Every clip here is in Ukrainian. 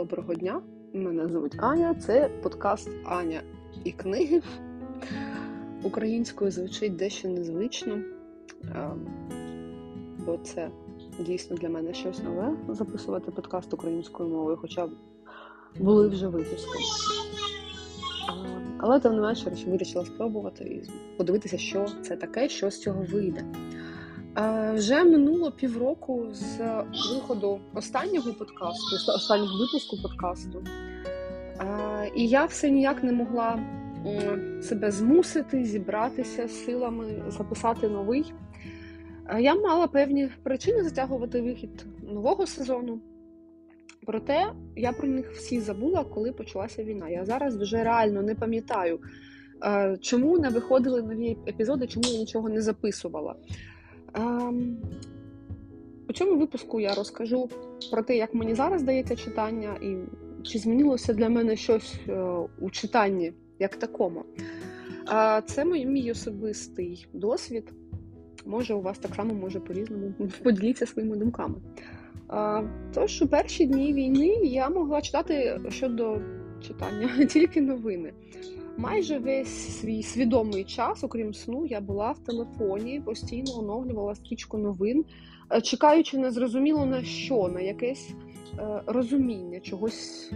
доброго дня. Мене звуть Аня. Це подкаст Аня і книги. Українською звучить дещо незвично, бо це дійсно для мене щось нове записувати подкаст українською мовою, хоча були вже випуски. Але тим не менше вирішила спробувати і подивитися, що це таке, що з цього вийде. Вже минуло півроку з виходу останнього подкасту, останнього випуску подкасту, і я все ніяк не могла себе змусити зібратися з силами, записати новий. Я мала певні причини затягувати вихід нового сезону. Проте я про них всі забула, коли почалася війна. Я зараз вже реально не пам'ятаю, чому не виходили нові епізоди, чому я нічого не записувала. Ем, у цьому випуску я розкажу про те, як мені зараз дається читання, і чи змінилося для мене щось е, у читанні як такому. Це мій, мій особистий досвід. Може, у вас так само може по-різному поділіться своїми думками. Тож, у перші дні війни я могла читати щодо читання тільки новини. Майже весь свій свідомий час, окрім сну, я була в телефоні, постійно оновлювала стрічку новин, е, чекаючи незрозуміло на що, на якесь е, розуміння чогось,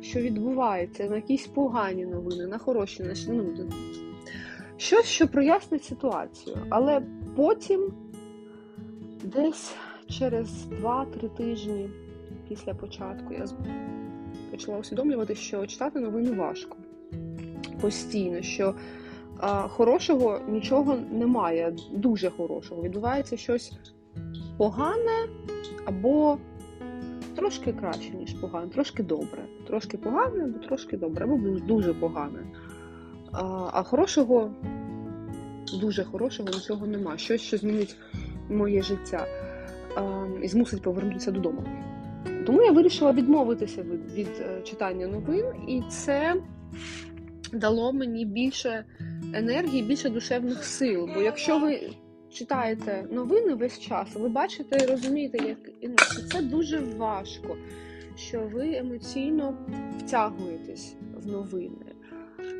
що відбувається, на якісь погані новини, на хороші, на ну, щось, що прояснить ситуацію. Але потім, десь через 2-3 тижні після початку, я почала усвідомлювати, що читати новини важко постійно, що а, хорошого нічого немає, дуже хорошого. Відбувається щось погане або трошки краще, ніж погане, трошки добре. Трошки погане, або трошки добре, або дуже погане. А, а хорошого, дуже хорошого нічого немає. Щось, що змінить моє життя а, і змусить повернутися додому. Тому я вирішила відмовитися від, від е, читання новин, і це дало мені більше енергії, більше душевних сил. Бо якщо ви читаєте новини весь час, ви бачите і розумієте, як це дуже важко, що ви емоційно втягуєтесь в новини. Е,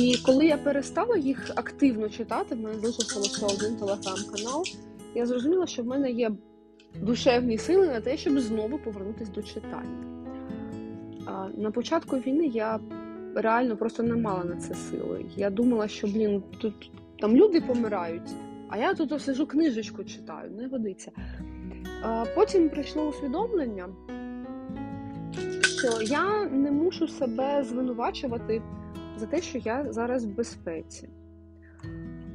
і коли я перестала їх активно читати, в мене залишився один телеграм-канал, я зрозуміла, що в мене є душевні сили на те, щоб знову повернутися до читання. На початку війни я реально просто не мала на це сили. Я думала, що блін, тут там люди помирають, а я тут сижу книжечку читаю, не годиться. Потім прийшло усвідомлення, що я не мушу себе звинувачувати за те, що я зараз в безпеці,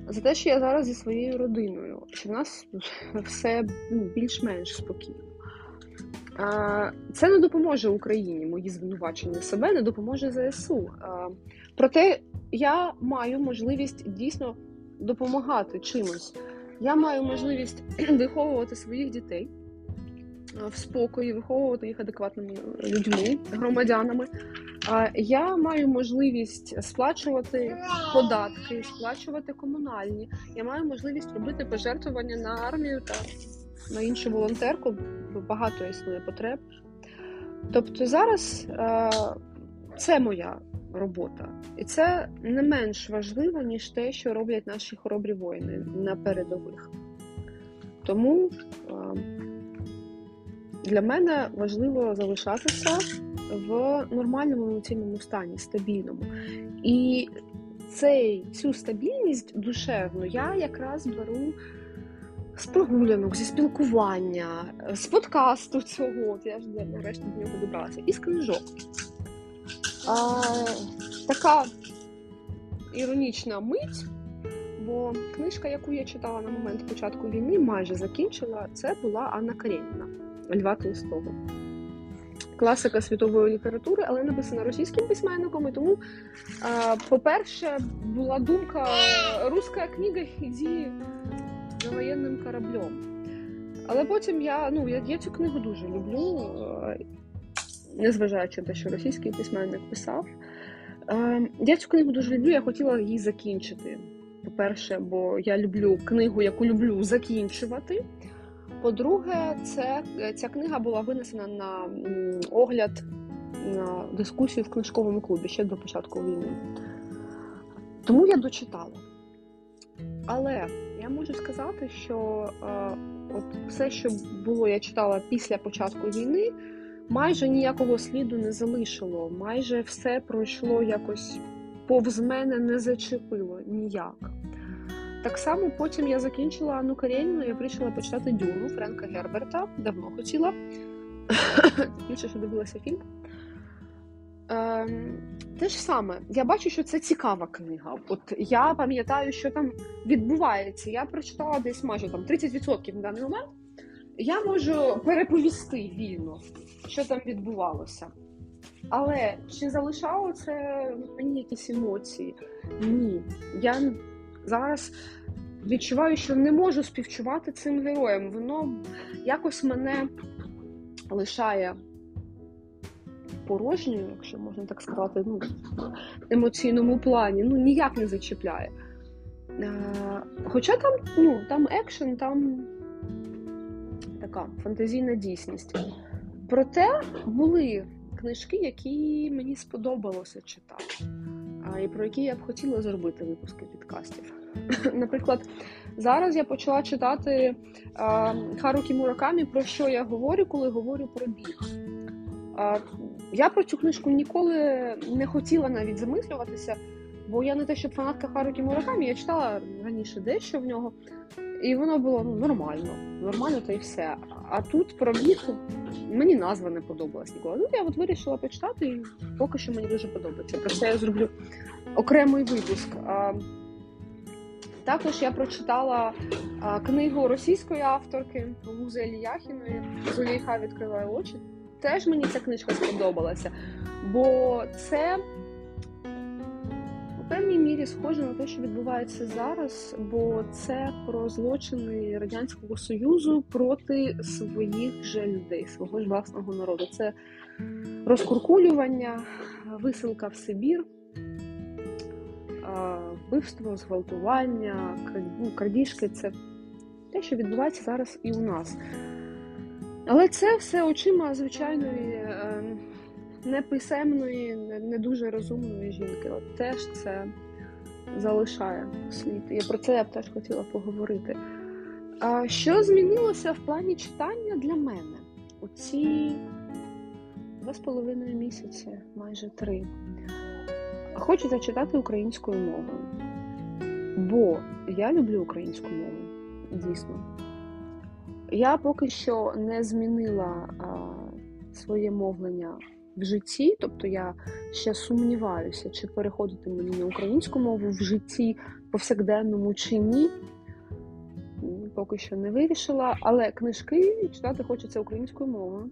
за те, що я зараз зі своєю родиною, що в нас все ну, більш-менш спокійно. Це не допоможе Україні, мої звинувачення себе не допоможе ЗСУ. Проте я маю можливість дійсно допомагати чимось. Я маю можливість виховувати своїх дітей в спокої, виховувати їх адекватними людьми, громадянами. Я маю можливість сплачувати податки, сплачувати комунальні. Я маю можливість робити пожертвування на армію та на іншу волонтерку, бо багато існує потреб. Тобто зараз е, це моя робота. І це не менш важливо, ніж те, що роблять наші хоробрі воїни на передових. Тому е, для мене важливо залишатися в нормальному емоційному стані, стабільному. І цей, цю стабільність душевну я якраз беру з прогулянок, зі спілкування, з подкасту цього. Я ж нарешті до нього добралася, і з книжок. А, Така іронічна мить, бо книжка, яку я читала на момент початку війни, майже закінчила, це була Анна Карєніна Льва Толстого. Класика світової літератури, але написана російським письменником. І тому, по-перше, була думка руська книга іді воєнним кораблем. Але потім я ну, я, я цю книгу дуже люблю, е, незважаючи на те, що російський письменник писав. Е, я цю книгу дуже люблю, я хотіла її закінчити. По-перше, бо я люблю книгу, яку люблю закінчувати. По-друге, це, ця книга була винесена на огляд на дискусію в книжковому клубі ще до початку війни. Тому я дочитала. Але я можу сказати, що е, от все, що було, я читала після початку війни, майже ніякого сліду не залишило. Майже все пройшло якось повз мене, не зачепило ніяк. Так само потім я закінчила Анну Карєніну, я вирішила почитати Дюну Френка Герберта. Давно хотіла. Більше що дивилася фільм. Ем, те ж саме, я бачу, що це цікава книга. От я пам'ятаю, що там відбувається. Я прочитала десь майже там 30% на даний момент. Я можу переповісти вільно, що там відбувалося. Але чи залишало це мені якісь емоції? Ні. Я зараз відчуваю, що не можу співчувати цим героям. Воно якось мене лишає порожньою, якщо можна так сказати, ну, емоційному плані, ну ніяк не зачіпляє. Е, Хоча там ну, там екшен, там така фантазійна дійсність. Проте були книжки, які мені сподобалося читати, і про які я б хотіла зробити випуски підкастів. Наприклад, зараз я почала читати Харукі Муракамі, про що я говорю, коли говорю про біг. Я про цю книжку ніколи не хотіла навіть замислюватися, бо я не те, щоб фанатка Харукі Муракамі, я читала раніше дещо в нього, і воно було ну, нормально. Нормально та й все. А тут про біг мені назва не подобалась ніколи. Ну, я от вирішила почитати, і поки що мені дуже подобається. Про це я зроблю окремий випуск. Також я прочитала а, книгу російської авторки Гузелі Яхіної Зулейха відкриває очі теж мені ця книжка сподобалася, бо це у певній мірі схоже на те, що відбувається зараз, бо це про злочини Радянського Союзу проти своїх же людей, свого ж власного народу. Це розкуркулювання, висилка в Сибір. Вбивство, зґвалтування, ну, крадіжки це те, що відбувається зараз і у нас. Але це все очима звичайної е, неписемної, не дуже розумної жінки. От теж це залишає слід. І про це я б теж хотіла поговорити. А Що змінилося в плані читання для мене у ці два з половиною місяці, майже три? Хочеться читати українською мовою, бо я люблю українську мову, дійсно. Я поки що не змінила своє мовлення в житті, тобто я ще сумніваюся, чи переходити мені на українську мову в житті повсякденному чи ні. Поки що не вирішила, але книжки читати хочеться українською мовою,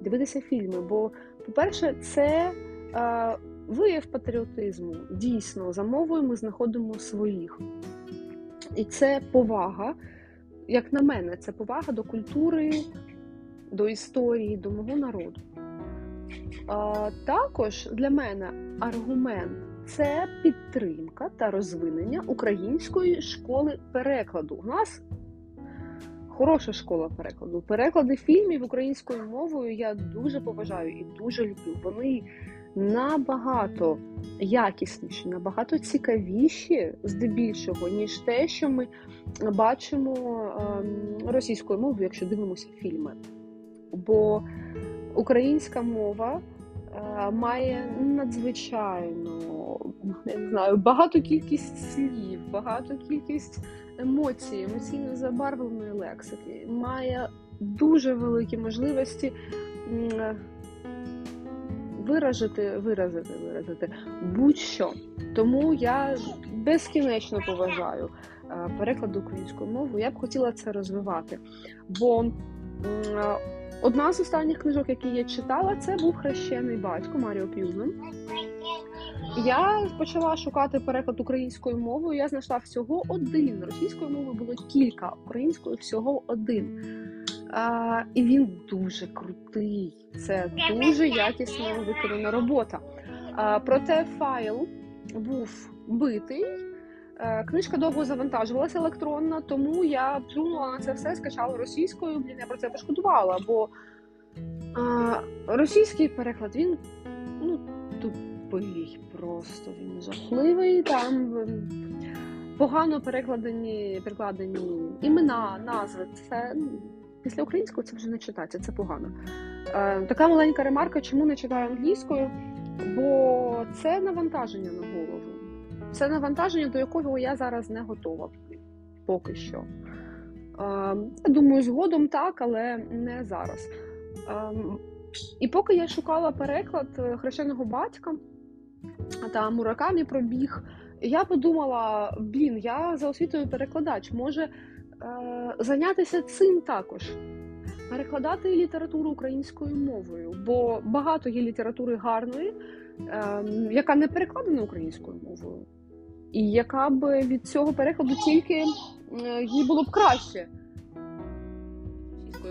дивитися фільми. Бо, по-перше, це а, вияв патріотизму. Дійсно, за мовою ми знаходимо своїх. І це повага як на мене, це повага до культури, до історії, до мого народу. А, Також для мене аргумент це підтримка та розвинення української школи перекладу. У нас хороша школа перекладу. Переклади фільмів українською мовою я дуже поважаю і дуже люблю. Вони набагато якісніші, набагато цікавіші, здебільшого, ніж те, що ми бачимо ем, російською мовою, якщо дивимося фільми. Бо українська мова е, має надзвичайно не знаю, багату кількість слів, багату кількість емоцій, емоційно забарвленої лексики, має дуже великі можливості виражити, виразити, виразити будь-що. Тому я безкінечно поважаю е, переклад українською мовою. Я б хотіла це розвивати. Бо одна з останніх книжок, які я читала, це був хрещений батько Маріо П'юзен. Я почала шукати переклад українською мовою. Я знайшла всього один. Російською мовою було кілька, українською всього один. А, І він дуже крутий. Це дуже якісно виконана робота. А, Проте файл був битий. Е, книжка довго завантажувалася електронно, тому я плюнула на це все, скачала російською. Блін, я про це пошкодувала, бо а, російський переклад він ну, тупий просто. Він жахливий. Там ем, погано перекладені, перекладені імена, назви. Це ну, після українського це вже не читається, це погано. Е, така маленька ремарка, чому не читаю англійською, бо це навантаження на голову. Це навантаження, до якого я зараз не готова поки що. Е, думаю, згодом так, але не зараз. Е, і поки я шукала переклад хрещеного батька та Муракамі пробіг, я подумала: блін, я за освітою перекладач, може е, зайнятися цим також. Перекладати літературу українською мовою, бо багато є літератури гарної, е, яка не перекладена українською мовою, і яка б від цього перекладу тільки е, їй було б краще.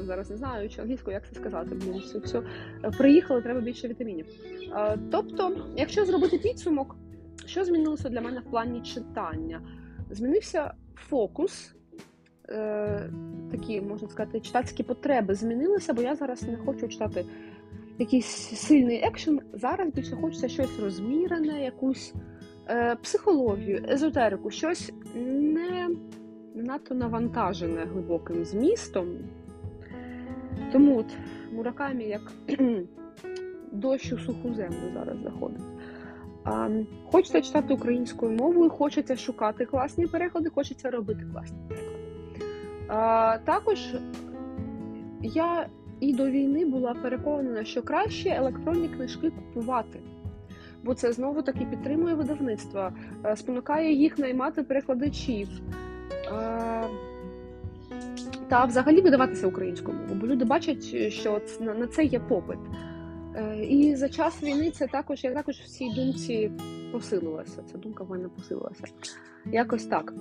Зараз не знаю, чи англійською, як це сказати, блін, все, все. приїхали, треба більше вітамінів. Е, тобто, якщо зробити підсумок, що змінилося для мене в плані читання? Змінився фокус. Е, такі, можна сказати, читацькі потреби змінилися, бо я зараз не хочу читати якийсь сильний екшен. Зараз більше хочеться щось розмірене, якусь е, психологію, езотерику, щось не надто навантажене глибоким змістом. Тому от муракамі як дощ у суху землю зараз заходить. А, Хочеться читати українською мовою, хочеться шукати класні переклади, хочеться робити класні переклади. Також я і до війни була переконана, що краще електронні книжки купувати, бо це знову таки підтримує видавництво, спонукає їх наймати перекладачів. Та взагалі видаватися українською мовою, бо люди бачать, що на це є попит. Е, і за час війни це також я також в цій думці посилилася. Ця думка в мене посилилася. Якось так.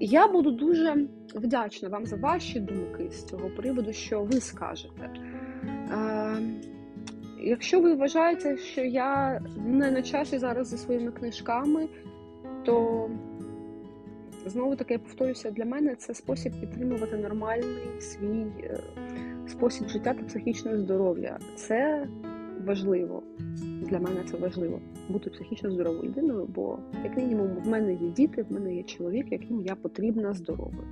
Я буду дуже вдячна вам за ваші думки з цього приводу, що ви скажете. Якщо ви вважаєте, що я не на часі зараз за своїми книжками, то знову таки я повторюся, для мене це спосіб підтримувати нормальний свій е, спосіб життя та психічне здоров'я. Це важливо. Для мене це важливо бути психічно здоровою людиною, бо, як мінімум, в мене є діти, в мене є чоловік, яким я потрібна здоровою.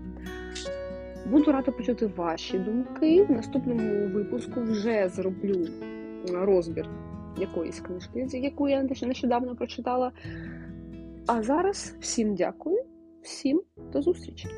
Буду рада почути ваші думки. В наступному випуску вже зроблю розбір якоїсь книжки, яку я нещодавно прочитала. А зараз всім дякую, всім до зустрічі!